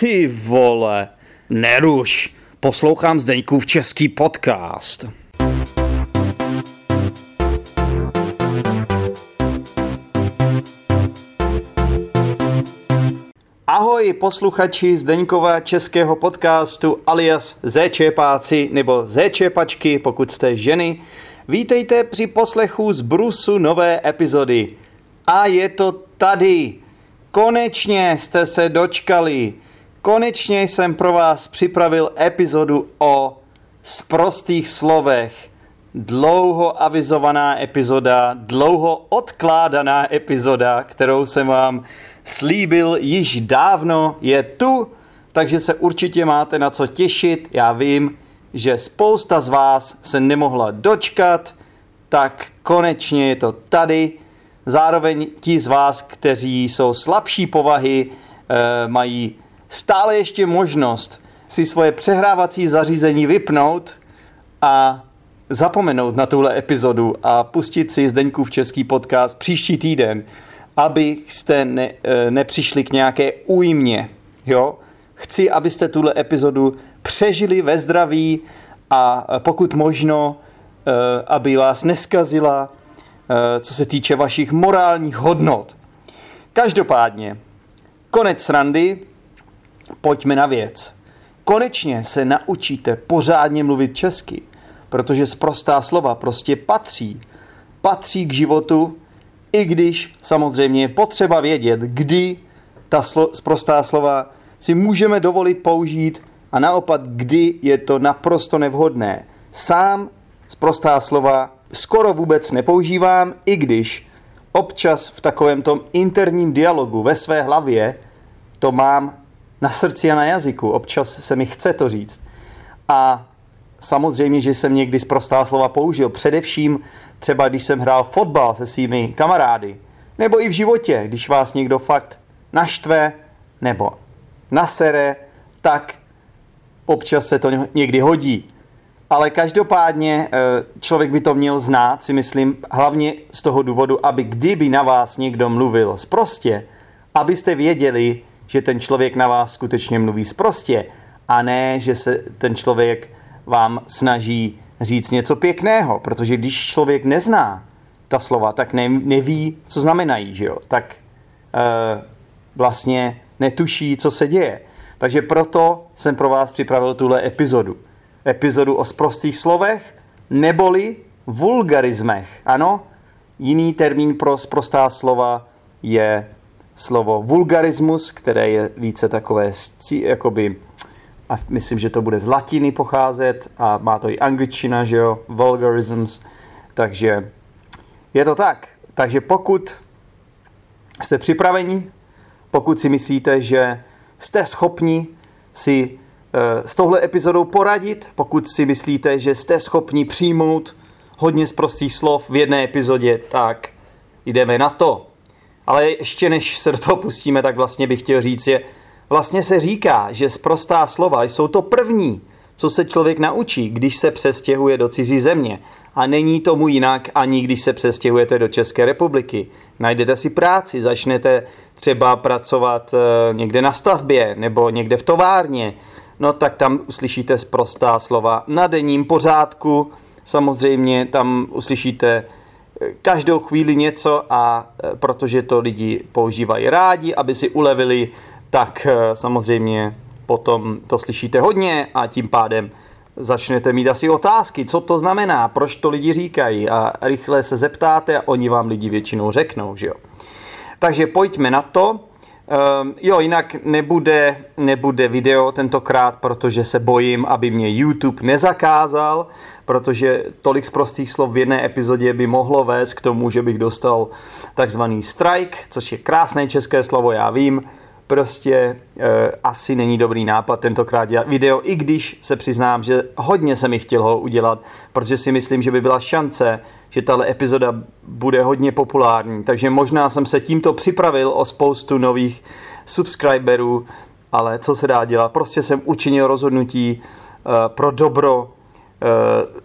Ty vole, neruš. Poslouchám Zdeňkův český podcast. Ahoj posluchači Zdeňkova českého podcastu alias Zéčepáci nebo Zéčepačky, pokud jste ženy. Vítejte při poslechu z Brusu nové epizody. A je to tady. Konečně jste se dočkali. Konečně jsem pro vás připravil epizodu o sprostých slovech. Dlouho avizovaná epizoda, dlouho odkládaná epizoda, kterou jsem vám slíbil již dávno, je tu, takže se určitě máte na co těšit. Já vím, že spousta z vás se nemohla dočkat, tak konečně je to tady. Zároveň ti z vás, kteří jsou slabší povahy, eh, mají stále ještě možnost si svoje přehrávací zařízení vypnout a zapomenout na tuhle epizodu a pustit si Zdeňkův český podcast příští týden, abyste ne, eh, nepřišli k nějaké újmě. Jo? Chci, abyste tuhle epizodu přežili ve zdraví a pokud možno, eh, aby vás neskazila, eh, co se týče vašich morálních hodnot. Každopádně, konec srandy, pojďme na věc. Konečně se naučíte pořádně mluvit česky, protože zprostá slova prostě patří. Patří k životu, i když samozřejmě je potřeba vědět, kdy ta slo- zprostá slova si můžeme dovolit použít a naopak, kdy je to naprosto nevhodné. Sám zprostá slova skoro vůbec nepoužívám, i když občas v takovém tom interním dialogu ve své hlavě to mám na srdci a na jazyku. Občas se mi chce to říct. A samozřejmě, že jsem někdy zprostá slova použil. Především třeba, když jsem hrál fotbal se svými kamarády. Nebo i v životě, když vás někdo fakt naštve nebo nasere, tak občas se to někdy hodí. Ale každopádně eh, člověk by to měl znát, si myslím, hlavně z toho důvodu, aby kdyby na vás někdo mluvil sprostě, abyste věděli, že ten člověk na vás skutečně mluví sprostě a ne, že se ten člověk vám snaží říct něco pěkného, protože když člověk nezná ta slova, tak ne, neví, co znamenají, že jo? tak e, vlastně netuší, co se děje. Takže proto jsem pro vás připravil tuhle epizodu. Epizodu o sprostých slovech, neboli vulgarismech. Ano, jiný termín pro sprostá slova je slovo vulgarismus, které je více takové jakoby, a myslím, že to bude z latiny pocházet a má to i angličtina, že jo, vulgarisms, takže je to tak. Takže pokud jste připraveni, pokud si myslíte, že jste schopni si eh, s touhle epizodou poradit, pokud si myslíte, že jste schopni přijmout hodně z prostých slov v jedné epizodě, tak jdeme na to. Ale ještě než se do toho pustíme, tak vlastně bych chtěl říct, je, vlastně se říká, že zprostá slova jsou to první, co se člověk naučí, když se přestěhuje do cizí země. A není tomu jinak ani když se přestěhujete do České republiky. Najdete si práci, začnete třeba pracovat eh, někde na stavbě nebo někde v továrně, no tak tam uslyšíte zprostá slova na denním pořádku, samozřejmě tam uslyšíte každou chvíli něco a e, protože to lidi používají rádi, aby si ulevili, tak e, samozřejmě potom to slyšíte hodně a tím pádem začnete mít asi otázky, co to znamená, proč to lidi říkají a rychle se zeptáte a oni vám lidi většinou řeknou, že jo. Takže pojďme na to. Um, jo, jinak nebude, nebude video tentokrát, protože se bojím, aby mě YouTube nezakázal, protože tolik z prostých slov v jedné epizodě by mohlo vést k tomu, že bych dostal takzvaný strike, což je krásné české slovo, já vím, prostě e, asi není dobrý nápad tentokrát dělat video, i když se přiznám, že hodně se mi chtěl ho udělat, protože si myslím, že by byla šance, že tahle epizoda bude hodně populární. Takže možná jsem se tímto připravil o spoustu nových subscriberů, ale co se dá dělat? Prostě jsem učinil rozhodnutí e, pro dobro Eh,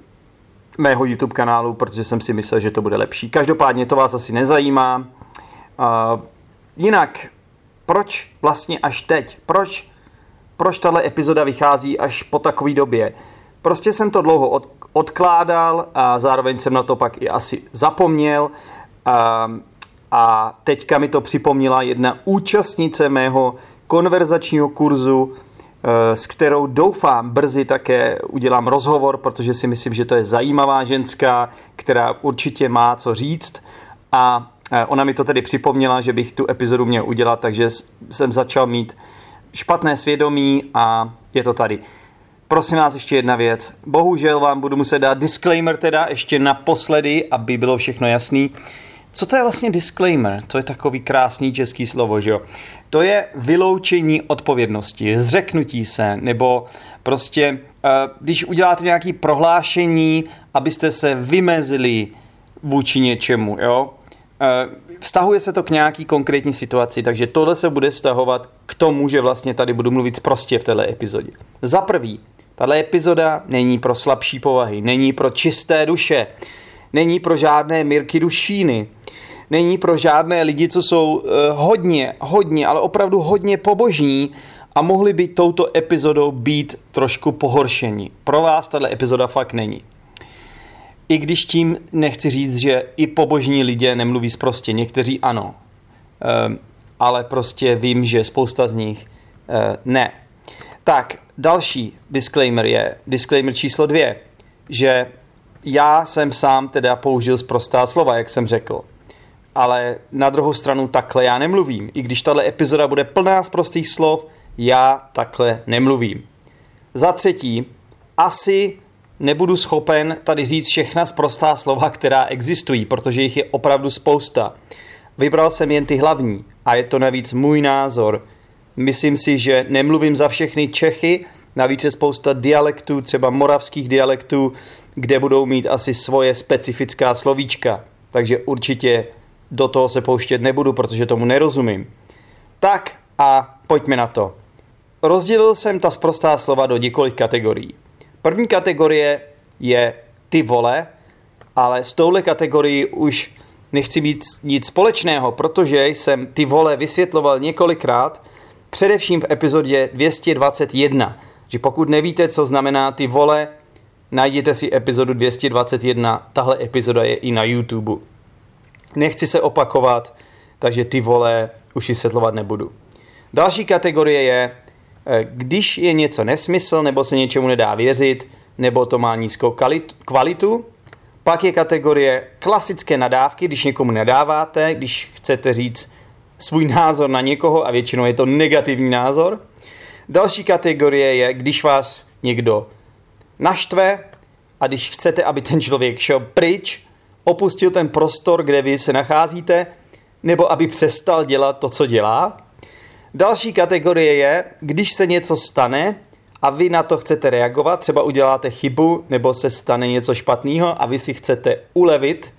mého YouTube kanálu, protože jsem si myslel, že to bude lepší. Každopádně to vás asi nezajímá. Uh, jinak, proč vlastně až teď? Proč proč tahle epizoda vychází až po takové době. Prostě jsem to dlouho od, odkládal a zároveň jsem na to pak i asi zapomněl. A, a teďka mi to připomněla jedna účastnice mého konverzačního kurzu, eh, s kterou doufám brzy také udělám rozhovor, protože si myslím, že to je zajímavá ženská, která určitě má co říct. A ona mi to tedy připomněla, že bych tu epizodu měl udělat, takže jsem začal mít špatné svědomí a je to tady. Prosím vás ještě jedna věc. Bohužel vám budu muset dát disclaimer teda ještě naposledy, aby bylo všechno jasný. Co to je vlastně disclaimer? To je takový krásný český slovo, že jo? To je vyloučení odpovědnosti, zřeknutí se, nebo prostě, eh, když uděláte nějaké prohlášení, abyste se vymezili vůči něčemu, jo? Eh, vztahuje se to k nějaký konkrétní situaci, takže tohle se bude vztahovat k tomu, že vlastně tady budu mluvit prostě v této epizodě. Za prvý, tahle epizoda není pro slabší povahy, není pro čisté duše, není pro žádné Mirky Dušíny, není pro žádné lidi, co jsou uh, hodně, hodně, ale opravdu hodně pobožní a mohli by touto epizodou být trošku pohoršení. Pro vás tahle epizoda fakt není. I když tím nechci říct, že i pobožní lidé nemluví prostě, někteří ano, um, ale prostě vím, že spousta z nich uh, ne. Tak, další disclaimer je, disclaimer číslo dvě, že já jsem sám teda použil zprostá slova, jak jsem řekl. Ale na druhou stranu takhle já nemluvím. I když tahle epizoda bude plná z prostých slov, já takhle nemluvím. Za třetí, asi nebudu schopen tady říct všechna zprostá slova, která existují, protože jich je opravdu spousta. Vybral jsem jen ty hlavní a je to navíc můj názor. Myslím si, že nemluvím za všechny Čechy, navíc je spousta dialektů, třeba moravských dialektů, kde budou mít asi svoje specifická slovíčka. Takže určitě do toho se pouštět nebudu, protože tomu nerozumím. Tak a pojďme na to. Rozdělil jsem ta sprostá slova do několik kategorií. První kategorie je ty vole, ale s touhle kategorií už nechci mít nic společného, protože jsem ty vole vysvětloval několikrát, především v epizodě 221. Že pokud nevíte, co znamená ty vole, najděte si epizodu 221, tahle epizoda je i na YouTube. Nechci se opakovat, takže ty vole už vysvětlovat nebudu. Další kategorie je, když je něco nesmysl, nebo se něčemu nedá věřit, nebo to má nízkou kvalitu. Pak je kategorie klasické nadávky, když někomu nadáváte, když chcete říct svůj názor na někoho a většinou je to negativní názor. Další kategorie je, když vás někdo naštve a když chcete, aby ten člověk šel pryč, opustil ten prostor, kde vy se nacházíte, nebo aby přestal dělat to, co dělá. Další kategorie je, když se něco stane a vy na to chcete reagovat, třeba uděláte chybu nebo se stane něco špatného a vy si chcete ulevit.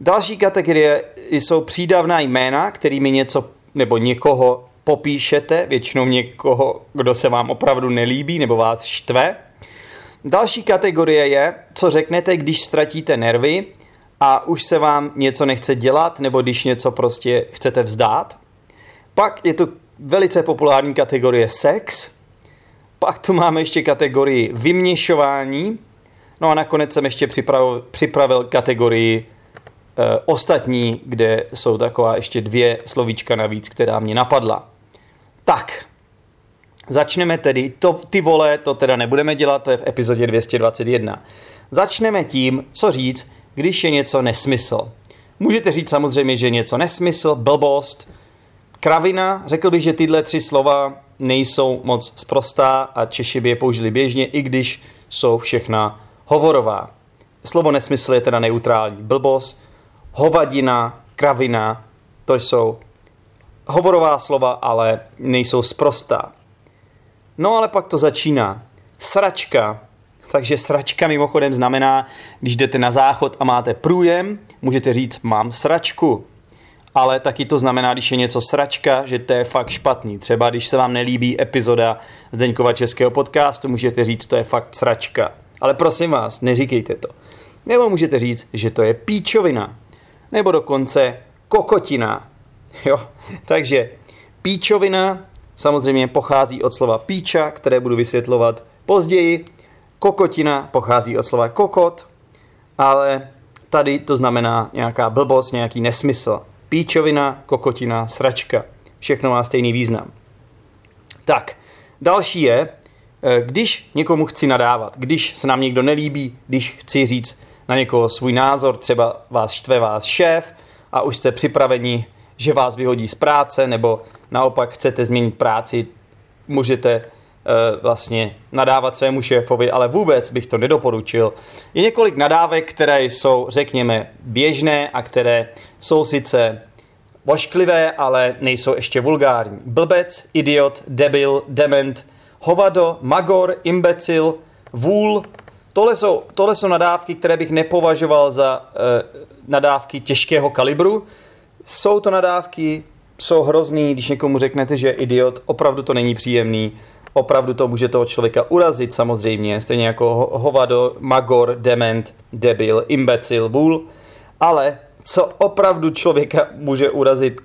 Další kategorie jsou přídavná jména, kterými něco nebo někoho popíšete, většinou někoho, kdo se vám opravdu nelíbí nebo vás štve. Další kategorie je, co řeknete, když ztratíte nervy a už se vám něco nechce dělat, nebo když něco prostě chcete vzdát. Pak je tu velice populární kategorie sex. Pak tu máme ještě kategorii vyměšování. No a nakonec jsem ještě připravil, připravil kategorii e, ostatní, kde jsou taková ještě dvě slovíčka navíc, která mě napadla. Tak, Začneme tedy, to, ty vole, to teda nebudeme dělat, to je v epizodě 221. Začneme tím, co říct, když je něco nesmysl. Můžete říct samozřejmě, že je něco nesmysl, blbost, kravina. Řekl bych, že tyhle tři slova nejsou moc sprostá a Češi by je použili běžně, i když jsou všechna hovorová. Slovo nesmysl je teda neutrální. Blbost, hovadina, kravina, to jsou hovorová slova, ale nejsou sprostá. No ale pak to začíná. Sračka. Takže sračka mimochodem znamená, když jdete na záchod a máte průjem, můžete říct mám sračku. Ale taky to znamená, když je něco sračka, že to je fakt špatný. Třeba když se vám nelíbí epizoda Zdeňkova českého podcastu, můžete říct, to je fakt sračka. Ale prosím vás, neříkejte to. Nebo můžete říct, že to je píčovina. Nebo dokonce kokotina. Jo, takže píčovina samozřejmě pochází od slova píča, které budu vysvětlovat později. Kokotina pochází od slova kokot, ale tady to znamená nějaká blbost, nějaký nesmysl. Píčovina, kokotina, sračka. Všechno má stejný význam. Tak, další je, eh, když někomu chci nadávat, když se nám někdo nelíbí, když chci říct na někoho svůj názor, třeba vás štve vás šéf a už jste připraveni, že vás vyhodí z práce, nebo naopak chcete změnit práci, můžete vlastně nadávat svému šéfovi, ale vůbec bych to nedoporučil. Je několik nadávek, které jsou, řekněme, běžné a které jsou sice vošklivé, ale nejsou ještě vulgární. Blbec, idiot, debil, dement, hovado, magor, imbecil, vůl. Tohle jsou, tohle jsou nadávky, které bych nepovažoval za uh, nadávky těžkého kalibru. Jsou to nadávky, jsou hrozný, když někomu řeknete, že je idiot, opravdu to není příjemný opravdu to může toho člověka urazit samozřejmě, stejně jako hovado, magor, dement, debil, imbecil, vůl, ale co opravdu člověka může urazit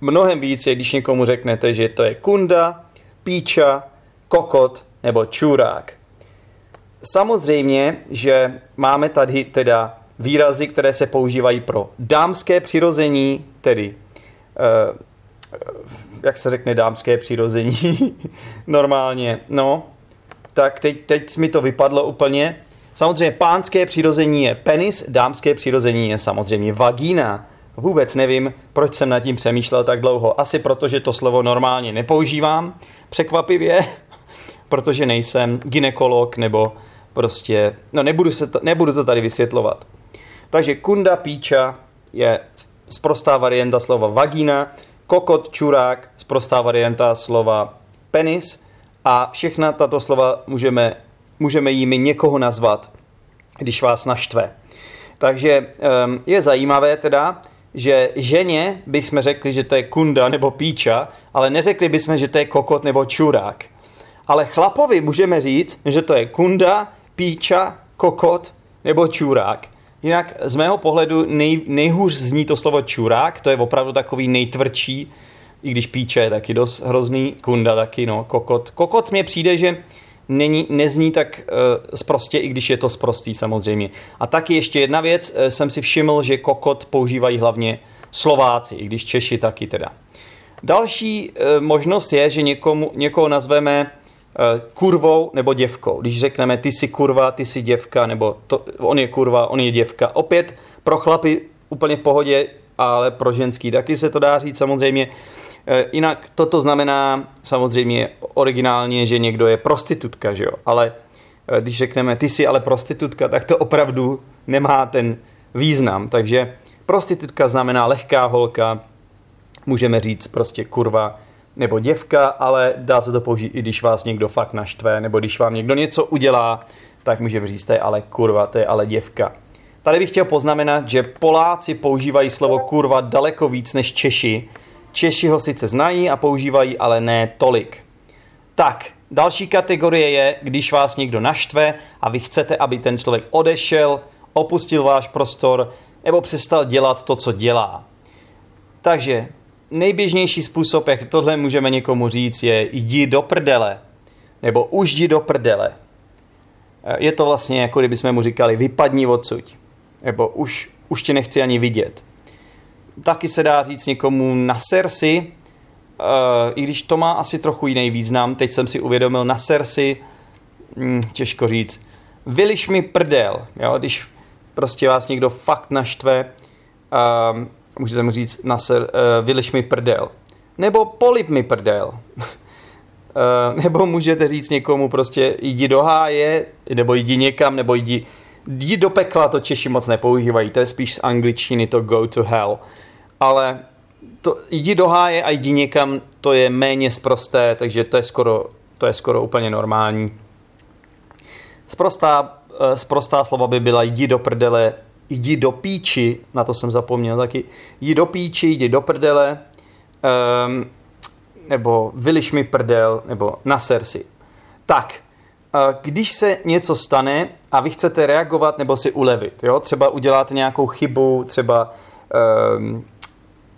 mnohem více, když někomu řeknete, že to je kunda, píča, kokot nebo čurák. Samozřejmě, že máme tady teda výrazy, které se používají pro dámské přirození, tedy uh, jak se řekne, dámské přirození normálně. No, tak teď, teď mi to vypadlo úplně. Samozřejmě pánské přirození je penis, dámské přirození je samozřejmě vagína. Vůbec nevím, proč jsem nad tím přemýšlel tak dlouho. Asi proto, že to slovo normálně nepoužívám, překvapivě, protože nejsem ginekolog nebo prostě, no nebudu, se to, nebudu to tady vysvětlovat. Takže kunda píča je sprostá varianta slova vagína, kokot, čurák, sprostá varianta slova penis a všechna tato slova můžeme, můžeme jimi někoho nazvat, když vás naštve. Takže um, je zajímavé teda, že ženě bychom řekli, že to je kunda nebo píča, ale neřekli bychom, že to je kokot nebo čurák. Ale chlapovi můžeme říct, že to je kunda, píča, kokot nebo čurák. Jinak z mého pohledu nej, nejhůř zní to slovo čurák, to je opravdu takový nejtvrdší, i když píče je taky dost hrozný, kunda taky, no, kokot. Kokot mě přijde, že není, nezní tak uh, sprostě, i když je to sprostý samozřejmě. A taky ještě jedna věc, uh, jsem si všiml, že kokot používají hlavně Slováci, i když Češi taky teda. Další uh, možnost je, že někomu, někoho nazveme kurvou nebo děvkou. Když řekneme ty jsi kurva, ty jsi děvka, nebo to, on je kurva, on je děvka. Opět pro chlapy úplně v pohodě, ale pro ženský taky se to dá říct samozřejmě. Eh, jinak toto znamená samozřejmě originálně, že někdo je prostitutka, že jo? ale eh, když řekneme ty jsi ale prostitutka, tak to opravdu nemá ten význam. Takže prostitutka znamená lehká holka, můžeme říct prostě kurva nebo děvka, ale dá se to použít i když vás někdo fakt naštve, nebo když vám někdo něco udělá, tak můžeme říct, to je ale kurva, to je ale děvka. Tady bych chtěl poznamenat, že Poláci používají slovo kurva daleko víc než Češi, Češi ho sice znají a používají, ale ne tolik. Tak, další kategorie je, když vás někdo naštve a vy chcete, aby ten člověk odešel, opustil váš prostor nebo přestal dělat to, co dělá. Takže nejběžnější způsob, jak tohle můžeme někomu říct, je jdi do prdele. Nebo už jdi do prdele. Je to vlastně jako kdybychom mu říkali vypadni odsuť. Nebo už, už tě nechci ani vidět taky se dá říct někomu na sersi, uh, i když to má asi trochu jiný význam, teď jsem si uvědomil na sersi, hm, těžko říct, vyliš mi prdel, jo, když prostě vás někdo fakt naštve, uh, můžete mu říct na ser, uh, vyliš mi prdel, nebo polip mi prdel, Uh, nebo můžete říct někomu prostě jdi do háje, nebo jdi někam, nebo jdi, jdi do pekla, to Češi moc nepoužívají, to je spíš z angličtiny to go to hell. Ale to, jdi do háje a jdi někam, to je méně sprosté, takže to je skoro, to je skoro úplně normální. Sprostá, eh, sprostá slova by byla jdi do prdele, jdi do píči, na to jsem zapomněl taky, jdi do píči, jdi do prdele, um, nebo vyliš mi prdel, nebo naser si. Tak, když se něco stane a vy chcete reagovat nebo si ulevit, jo? třeba uděláte nějakou chybu, třeba um,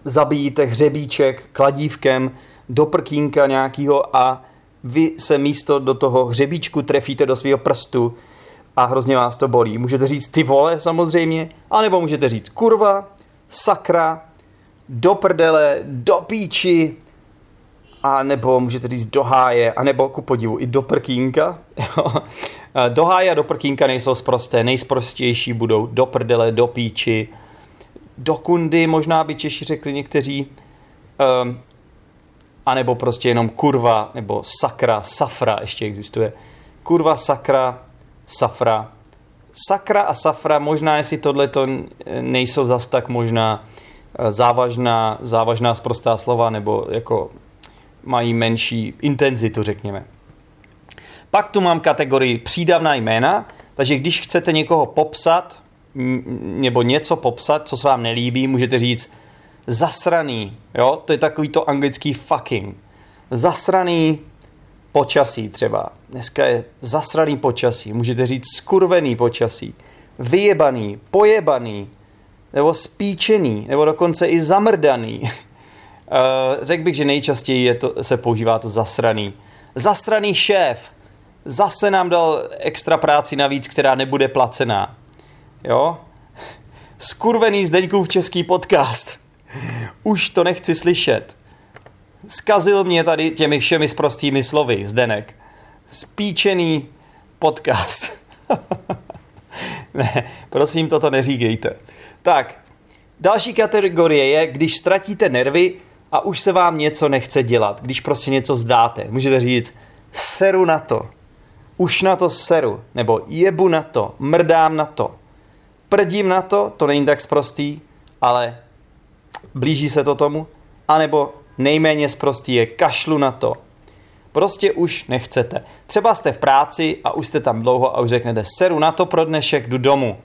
zabijíte hřebíček kladívkem, do prkínka nějakého a vy se místo do toho hřebíčku trefíte do svého prstu a hrozně vás to bolí. Můžete říct ty vole samozřejmě, anebo můžete říct kurva, sakra, do prdele, do píči, a nebo můžete říct do háje, a nebo ku podivu i do prkínka. do háje a do prkínka nejsou zprosté, nejsprostější budou do prdele, do píči, do kundy, možná by Češi řekli někteří, um, a nebo prostě jenom kurva, nebo sakra, safra ještě existuje. Kurva, sakra, safra. Sakra a safra, možná jestli tohle to nejsou zas tak možná eh, závažná, závažná sprostá slova, nebo jako mají menší intenzitu, řekněme. Pak tu mám kategorii přídavná jména, takže když chcete někoho popsat, nebo něco popsat, co se vám nelíbí, můžete říct zasraný, jo, to je takový to anglický fucking. Zasraný počasí třeba. Dneska je zasraný počasí, můžete říct skurvený počasí, vyjebaný, pojebaný, nebo spíčený, nebo dokonce i zamrdaný. Eh, řekl bych, že nejčastěji je to, se používá to zasraný. Zasraný šéf. Zase nám dal extra práci navíc, která nebude placená. Jo? Skurvený Zdeňkův český podcast. Už to nechci slyšet. Skazil mě tady těmi všemi sprostými slovy, Zdenek. Spíčený podcast. ne, prosím, toto neříkejte. Tak, další kategorie je, když ztratíte nervy a už se vám něco nechce dělat, když prostě něco zdáte. Můžete říct, seru na to, už na to seru, nebo jebu na to, mrdám na to, prdím na to, to není tak sprostý, ale blíží se to tomu, anebo nejméně sprostý je kašlu na to. Prostě už nechcete. Třeba jste v práci a už jste tam dlouho a už řeknete seru na to pro dnešek, jdu domů.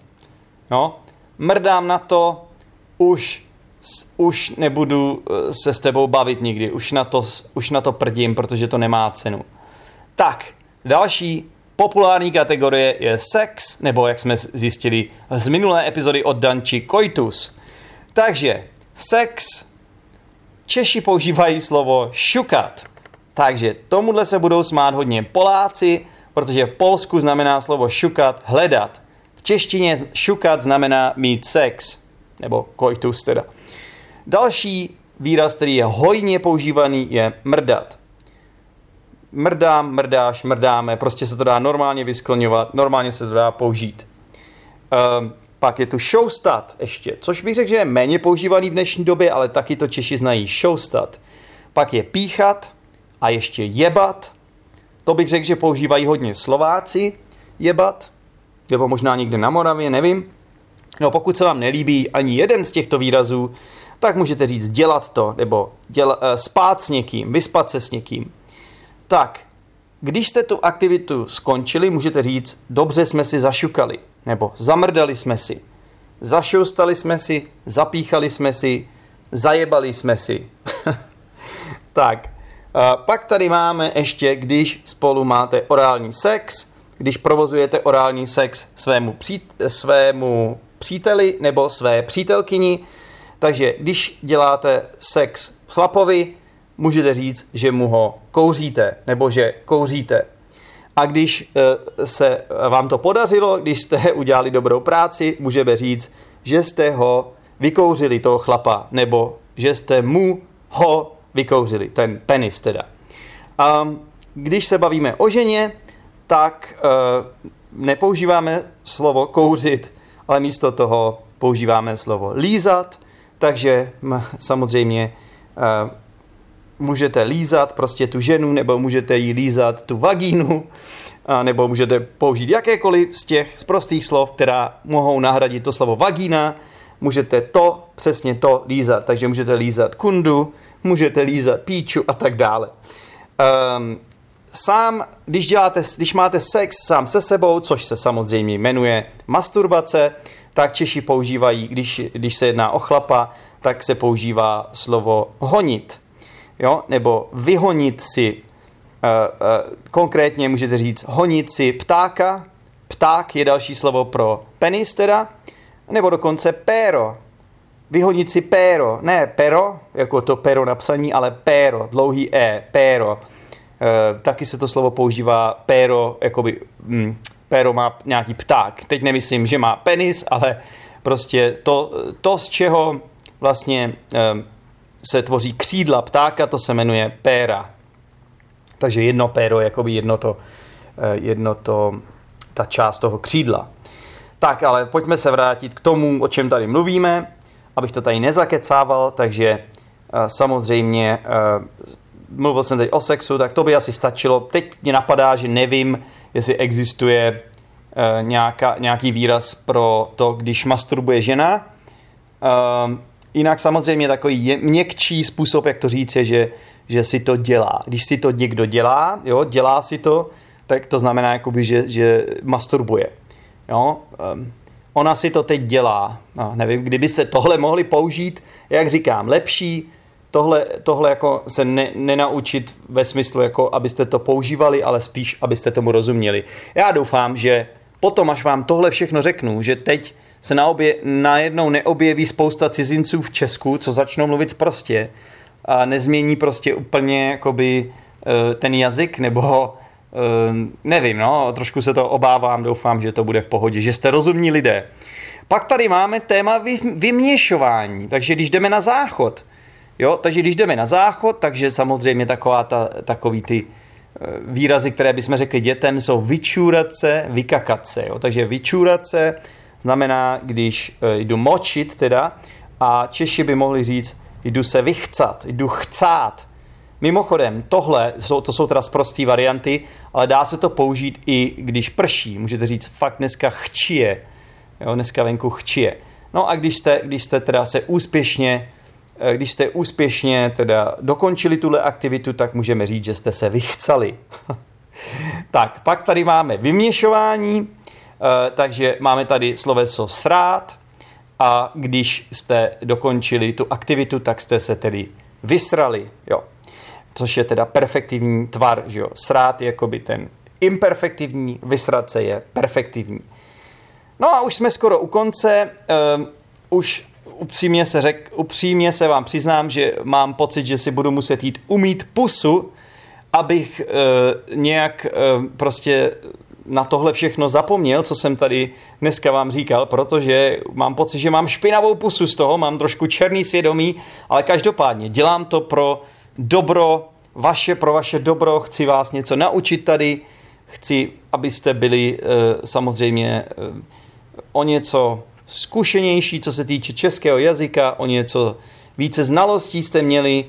No, mrdám na to, už už nebudu eh, se s tebou bavit nikdy, už na to, už na to prdím, protože to nemá cenu. Tak, další populární kategorie je sex, nebo jak jsme zjistili z minulé epizody od Danči, koitus. Takže, sex, Češi používají slovo šukat. Takže tomuhle se budou smát hodně Poláci, protože v Polsku znamená slovo šukat hledat. V češtině šukat znamená mít sex, nebo koitus teda. Další výraz, který je hojně používaný, je mrdat. Mrdám, mrdáš, mrdáme, prostě se to dá normálně vyskloňovat, normálně se to dá použít. Um, pak je tu showstat ještě, což bych řekl, že je méně používaný v dnešní době, ale taky to Češi znají showstat. Pak je píchat a ještě jebat. To bych řekl, že používají hodně Slováci, jebat, nebo možná někde na Moravě, nevím. No pokud se vám nelíbí ani jeden z těchto výrazů, tak můžete říct dělat to, nebo děl, uh, spát s někým, vyspat se s někým. Tak, když jste tu aktivitu skončili, můžete říct, dobře jsme si zašukali, nebo zamrdali jsme si, zašoustali jsme si, zapíchali jsme si, zajebali jsme si. tak, pak tady máme ještě, když spolu máte orální sex, když provozujete orální sex svému, přít, svému příteli nebo své přítelkyni, takže když děláte sex chlapovi, můžete říct, že mu ho kouříte, nebo že kouříte. A když eh, se vám to podařilo, když jste udělali dobrou práci, můžeme říct, že jste ho vykouřili, toho chlapa, nebo že jste mu ho vykouřili, ten penis teda. A když se bavíme o ženě, tak uh, nepoužíváme slovo kouřit, ale místo toho používáme slovo lízat, takže samozřejmě uh, můžete lízat prostě tu ženu, nebo můžete jí lízat tu vagínu, a nebo můžete použít jakékoliv z těch z prostých slov, která mohou nahradit to slovo vagína. Můžete to, přesně to lízat. Takže můžete lízat kundu, můžete lízat píču a tak dále. Um, sám, když, děláte, když máte sex sám se sebou, což se samozřejmě jmenuje masturbace, tak Češi používají, když, když se jedná o chlapa, tak se používá slovo honit, jo? nebo vyhonit si. Uh, uh, konkrétně můžete říct honit si ptáka, pták je další slovo pro penis teda, nebo dokonce péro. vyhodit si péro, ne pero, jako to pero napsaní, ale péro, dlouhý e, péro. E, taky se to slovo používá péro, jakoby, hm, péro má nějaký pták. Teď nemyslím, že má penis, ale prostě to, to z čeho vlastně e, se tvoří křídla ptáka, to se jmenuje péra. Takže jedno péro, jakoby jedno to, e, jedno to, ta část toho křídla. Tak, ale pojďme se vrátit k tomu, o čem tady mluvíme abych to tady nezakecával, takže eh, samozřejmě eh, mluvil jsem teď o sexu, tak to by asi stačilo. Teď mě napadá, že nevím, jestli existuje eh, nějaká, nějaký výraz pro to, když masturbuje žena. Jinak samozřejmě takový měkčí způsob, jak to říct, je, že, že si to dělá. Když si to někdo dělá, jo, dělá si to, tak to znamená, jakoby, že, že masturbuje. Jo? Ehm, ona si to teď dělá. No, nevím, kdybyste tohle mohli použít, jak říkám, lepší tohle, tohle jako se ne, nenaučit ve smyslu, jako abyste to používali, ale spíš, abyste tomu rozuměli. Já doufám, že potom, až vám tohle všechno řeknu, že teď se na obě, najednou neobjeví spousta cizinců v Česku, co začnou mluvit prostě a nezmění prostě úplně jakoby eh, ten jazyk nebo Ehm, nevím, no, trošku se to obávám, doufám, že to bude v pohodě, že jste rozumní lidé. Pak tady máme téma vy, vyměšování, takže když jdeme na záchod, jo, takže když jdeme na záchod, takže samozřejmě taková ta, takový ty eh, výrazy, které bychom řekli dětem, jsou vyčůrat se, vykakat se, jo, takže vyčůrat se znamená, když eh, jdu močit teda, a Češi by mohli říct, jdu se vychcat, jdu chcát, Mimochodem, tohle, to jsou teda prostý varianty, ale dá se to použít i když prší. Můžete říct, fakt dneska chčije. Jo, dneska venku chčije. No a když jste, když jste teda se úspěšně eh, když jste úspěšně teda dokončili tuhle aktivitu, tak můžeme říct, že jste se vychcali. tak, pak tady máme vyměšování, takže máme tady sloveso srát a když jste dokončili tu aktivitu, tak jste se tedy vysrali. Jo což je teda perfektivní tvar, že jo. Srát je jakoby ten imperfektivní, vysrat se je perfektivní. No a už jsme skoro u konce, um, už upřímně se, řek, upřímně se vám přiznám, že mám pocit, že si budu muset jít umít pusu, abych uh, nějak uh, prostě na tohle všechno zapomněl, co jsem tady dneska vám říkal, protože mám pocit, že mám špinavou pusu z toho, mám trošku černý svědomí, ale každopádně dělám to pro dobro, vaše pro vaše dobro, chci vás něco naučit tady, chci, abyste byli e, samozřejmě e, o něco zkušenější, co se týče českého jazyka, o něco více znalostí jste měli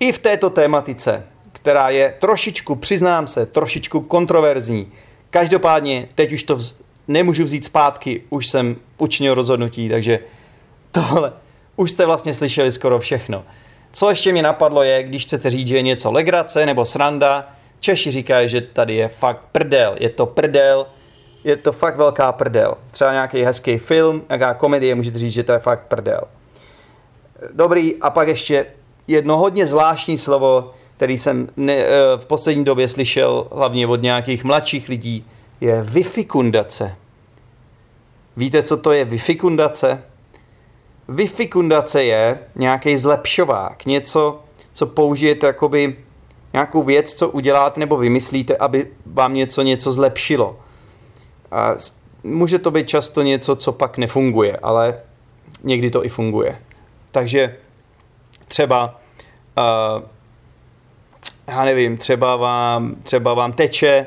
i v této tématice, která je trošičku, přiznám se, trošičku kontroverzní. Každopádně teď už to vz, nemůžu vzít zpátky, už jsem učinil rozhodnutí, takže tohle už jste vlastně slyšeli skoro všechno. Co ještě mě napadlo je, když chcete říct, že je něco legrace nebo sranda, Češi říkají, že tady je fakt prdel, je to prdel, je to fakt velká prdel. Třeba nějaký hezký film, nějaká komedie, můžete říct, že to je fakt prdel. Dobrý, a pak ještě jedno hodně zvláštní slovo, který jsem ne, eh, v poslední době slyšel hlavně od nějakých mladších lidí, je vifikundace. Víte, co to je vifikundace? Vyfikundace je nějaký zlepšovák, něco, co použijete jakoby nějakou věc, co uděláte nebo vymyslíte, aby vám něco něco zlepšilo. A může to být často něco, co pak nefunguje, ale někdy to i funguje. Takže třeba uh, já nevím, třeba vám, třeba vám teče,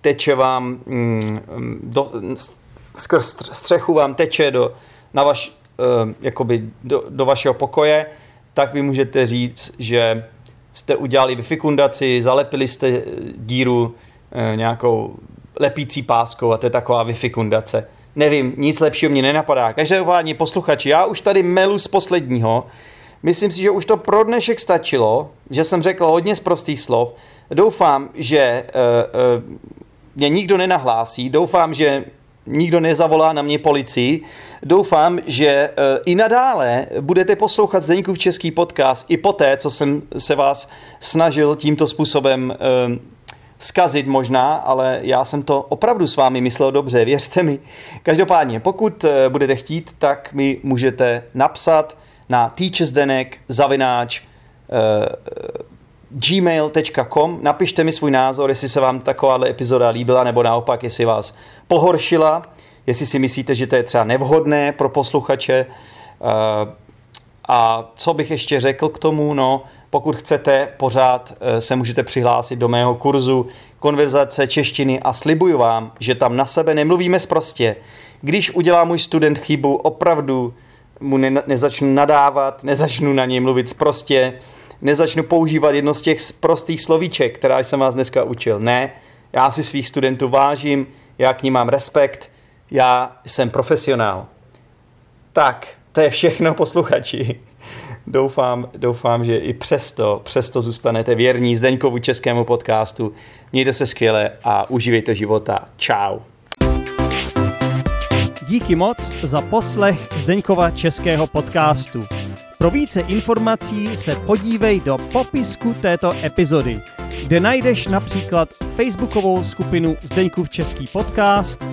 teče vám mm, do, skrz střechu vám teče do, na vaš, Eh, jakoby do, do vašeho pokoje, tak vy můžete říct, že jste udělali vyfikundaci, zalepili jste díru eh, nějakou lepící páskou a to je taková vyfikundace. Nevím, nic lepšího mě nenapadá. Každopádně posluchači, já už tady melu z posledního. Myslím si, že už to pro dnešek stačilo, že jsem řekl hodně z prostých slov. Doufám, že uh, uh, mě nikdo nenahlásí. Doufám, že nikdo nezavolá na mě policii. Doufám, že eh, i nadále budete poslouchat Zdeňkův český podcast i poté, co jsem se vás snažil tímto způsobem zkazit možná, ale já jsem to opravdu s vámi myslel dobře, věřte mi. Každopádně, pokud budete chtít, tak mi můžete napsat na teachersdenek zavináč uh, gmail.com. Napište mi svůj názor, jestli se vám taková epizoda líbila, nebo naopak, jestli vás pohoršila, jestli si myslíte, že to je třeba nevhodné pro posluchače. Uh, a co bych ještě řekl k tomu, no, pokud chcete, pořád eh, se můžete přihlásit do mého kurzu konverzace češtiny a slibuju vám, že tam na sebe nemluvíme sprostě. Když udělá můj student chybu, opravdu mu ne, nezačnu nadávat, nezačnu na něj mluvit sprostě, nezačnu používat jedno z těch prostých slovíček, která jsem vás dneska učil. Ne, já si svých studentů vážím, já k ním mám respekt, já jsem profesionál. Tak, to je všechno posluchači. Doufám, doufám, že i přesto, přesto zůstanete věrní Zdeňkovu českému podcastu. Mějte se skvěle a užívejte života. Ciao. Díky moc za poslech Zdeňkova českého podcastu. Pro více informací se podívej do popisku této epizody, kde najdeš například facebookovou skupinu Zdeňkův český podcast,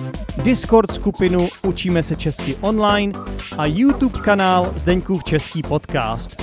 Discord skupinu Učíme se česky online a YouTube kanál Zdeňkův český podcast.